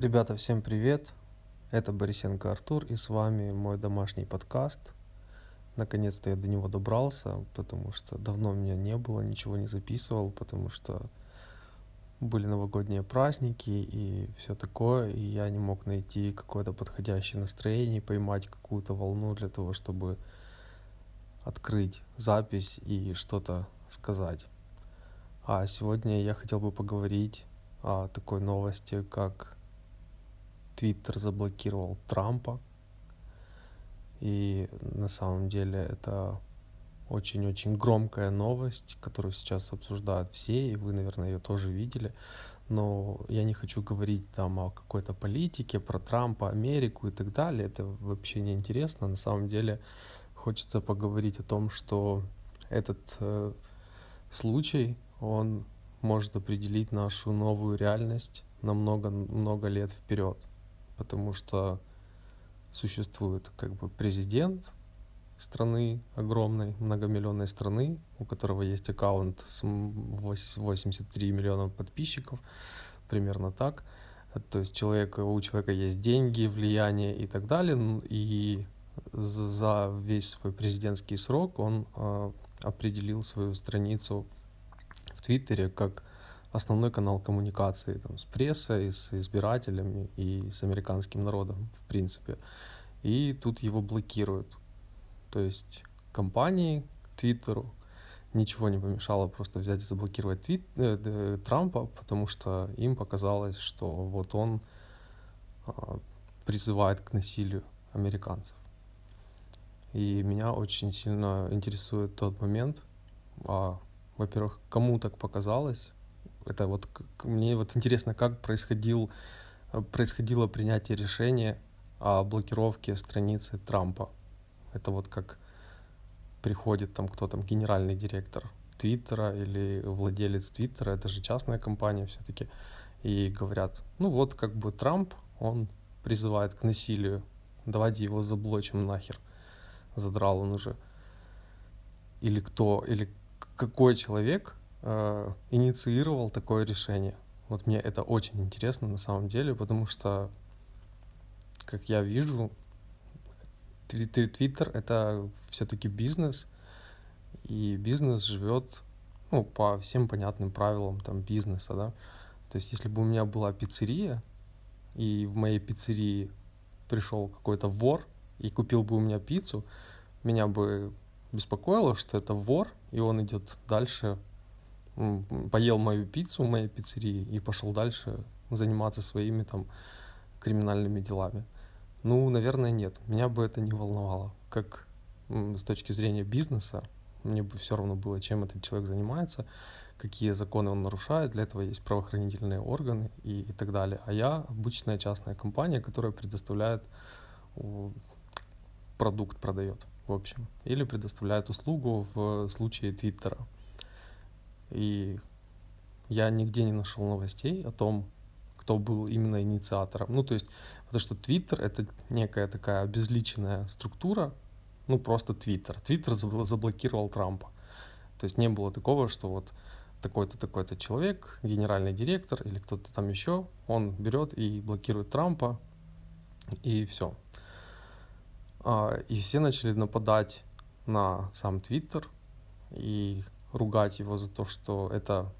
Ребята, всем привет! Это Борисенко Артур, и с вами мой домашний подкаст. Наконец-то я до него добрался, потому что давно меня не было, ничего не записывал, потому что были новогодние праздники и все такое, и я не мог найти какое-то подходящее настроение, поймать какую-то волну для того, чтобы открыть запись и что-то сказать. А сегодня я хотел бы поговорить о такой новости, как Твиттер заблокировал Трампа. И на самом деле это очень-очень громкая новость, которую сейчас обсуждают все, и вы, наверное, ее тоже видели. Но я не хочу говорить там о какой-то политике, про Трампа, Америку и так далее. Это вообще не интересно. На самом деле хочется поговорить о том, что этот э, случай, он может определить нашу новую реальность на много-много лет вперед потому что существует как бы президент страны огромной, многомиллионной страны, у которого есть аккаунт с 83 миллиона подписчиков, примерно так. То есть человек, у человека есть деньги, влияние и так далее, и за весь свой президентский срок он э, определил свою страницу в Твиттере как основной канал коммуникации там, с прессой, с избирателями и с американским народом, в принципе. И тут его блокируют. То есть компании, Твиттеру, ничего не помешало просто взять и заблокировать твит, э, Трампа, потому что им показалось, что вот он э, призывает к насилию американцев. И меня очень сильно интересует тот момент, а, во-первых, кому так показалось, это вот мне вот интересно, как происходил, происходило принятие решения о блокировке страницы Трампа. Это вот как приходит там кто там, генеральный директор Твиттера или владелец Твиттера, это же частная компания все-таки, и говорят, ну вот как бы Трамп, он призывает к насилию, давайте его заблочим нахер, задрал он уже. Или кто, или какой человек э, инициировал такое решение. Вот мне это очень интересно на самом деле, потому что, как я вижу, Твиттер — это все-таки бизнес, и бизнес живет ну, по всем понятным правилам там, бизнеса, да. То есть, если бы у меня была пиццерия, и в моей пиццерии пришел какой-то вор и купил бы у меня пиццу, меня бы беспокоило, что это вор, и он идет дальше поел мою пиццу в моей пиццерии и пошел дальше заниматься своими там криминальными делами. Ну, наверное, нет. Меня бы это не волновало. Как с точки зрения бизнеса, мне бы все равно было, чем этот человек занимается, какие законы он нарушает. Для этого есть правоохранительные органы и, и так далее. А я обычная частная компания, которая предоставляет продукт, продает, в общем. Или предоставляет услугу в случае Твиттера. И я нигде не нашел новостей о том, кто был именно инициатором. Ну, то есть, потому что Твиттер — это некая такая обезличенная структура, ну, просто Твиттер. Твиттер заблокировал Трампа. То есть не было такого, что вот такой-то, такой-то человек, генеральный директор или кто-то там еще, он берет и блокирует Трампа, и все. А, и все начали нападать на сам Твиттер, и ругать его за то, что это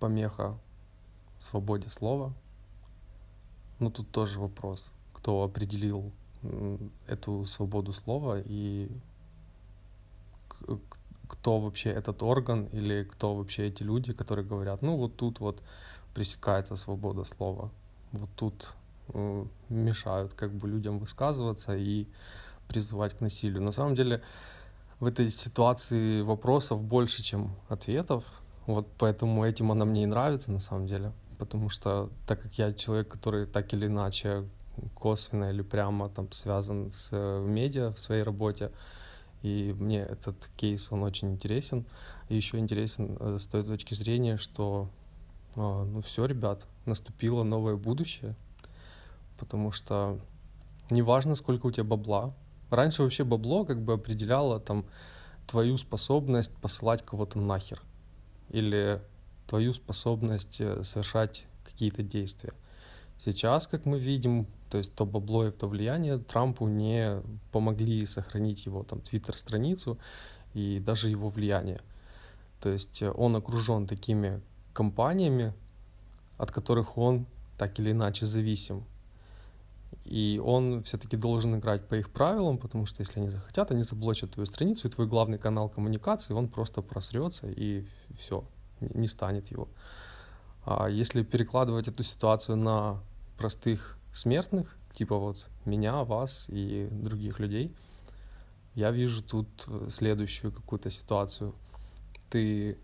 помеха свободе слова. Ну, тут тоже вопрос, кто определил эту свободу слова и кто вообще этот орган или кто вообще эти люди, которые говорят, ну вот тут вот пресекается свобода слова, вот тут мешают как бы людям высказываться и призывать к насилию. На самом деле в этой ситуации вопросов больше, чем ответов. Вот поэтому этим она мне и нравится на самом деле. Потому что так как я человек, который так или иначе косвенно или прямо там связан с э, медиа в своей работе, и мне этот кейс, он очень интересен. И еще интересен э, с той точки зрения, что а, ну все, ребят, наступило новое будущее, потому что неважно, сколько у тебя бабла, Раньше вообще бабло как бы определяло там твою способность посылать кого-то нахер. Или твою способность э, совершать какие-то действия. Сейчас, как мы видим, то есть то бабло и то влияние Трампу не помогли сохранить его там твиттер-страницу и даже его влияние. То есть э, он окружен такими компаниями, от которых он так или иначе зависим. И он все-таки должен играть по их правилам, потому что если они захотят, они заблочат твою страницу, и твой главный канал коммуникации, он просто просрется, и все, не станет его. А если перекладывать эту ситуацию на простых смертных, типа вот меня, вас и других людей, я вижу тут следующую какую-то ситуацию. Ты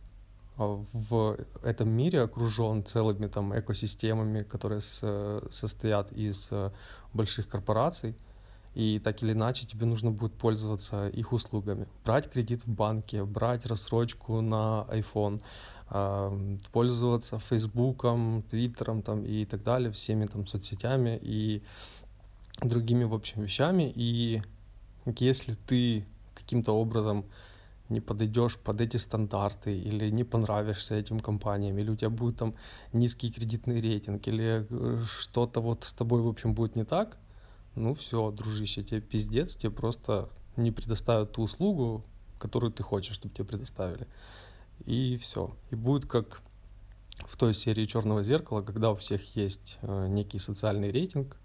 в этом мире окружен целыми там экосистемами, которые с, состоят из э, больших корпораций, и так или иначе тебе нужно будет пользоваться их услугами. Брать кредит в банке, брать рассрочку на iPhone, пользоваться Фейсбуком, Твиттером там, и так далее, всеми там соцсетями и другими, в общем, вещами. И если ты каким-то образом не подойдешь под эти стандарты или не понравишься этим компаниям, или у тебя будет там низкий кредитный рейтинг, или э, что-то вот с тобой, в общем, будет не так, ну все, дружище, тебе пиздец, тебе просто не предоставят ту услугу, которую ты хочешь, чтобы тебе предоставили. И все. И будет как в той серии Черного зеркала, когда у всех есть э, некий социальный рейтинг,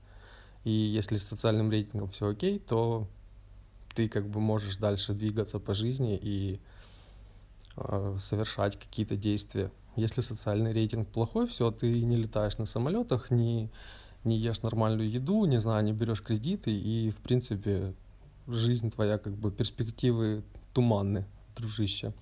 и если с социальным рейтингом все окей, то ты как бы можешь дальше двигаться по жизни и э, совершать какие-то действия. Если социальный рейтинг плохой, все, ты не летаешь на самолетах, не, не ешь нормальную еду, не знаю, не берешь кредиты, и, в принципе, жизнь твоя, как бы, перспективы туманны, дружище.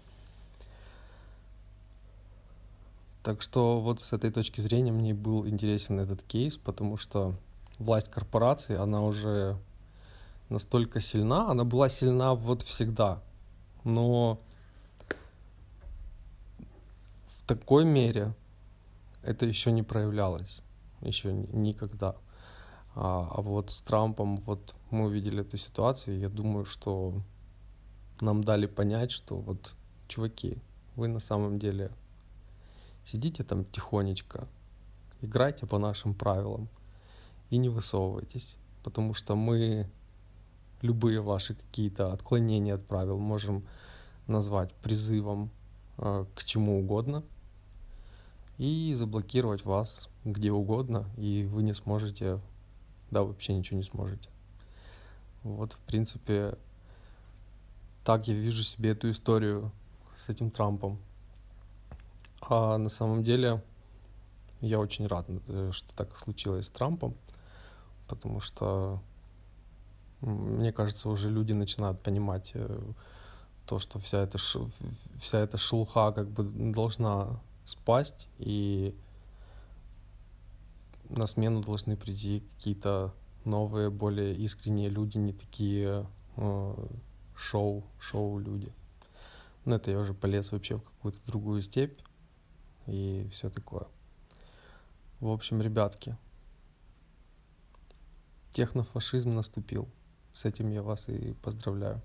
Так что вот с этой точки зрения мне был интересен этот кейс, потому что власть корпорации, она уже настолько сильна, она была сильна вот всегда, но в такой мере это еще не проявлялось, еще никогда. А, а вот с Трампом вот мы увидели эту ситуацию, и я думаю, что нам дали понять, что вот, чуваки, вы на самом деле сидите там тихонечко, играйте по нашим правилам и не высовывайтесь, потому что мы любые ваши какие-то отклонения от правил можем назвать призывом э, к чему угодно и заблокировать вас где угодно, и вы не сможете, да, вообще ничего не сможете. Вот, в принципе, так я вижу себе эту историю с этим Трампом. А на самом деле я очень рад, э, что так случилось с Трампом, потому что мне кажется, уже люди начинают понимать э, то, что вся эта, вся эта шелуха как бы должна спасть, и на смену должны прийти какие-то новые, более искренние люди, не такие э, шоу, шоу-люди. Но это я уже полез вообще в какую-то другую степь и все такое. В общем, ребятки, технофашизм наступил. С этим я вас и поздравляю.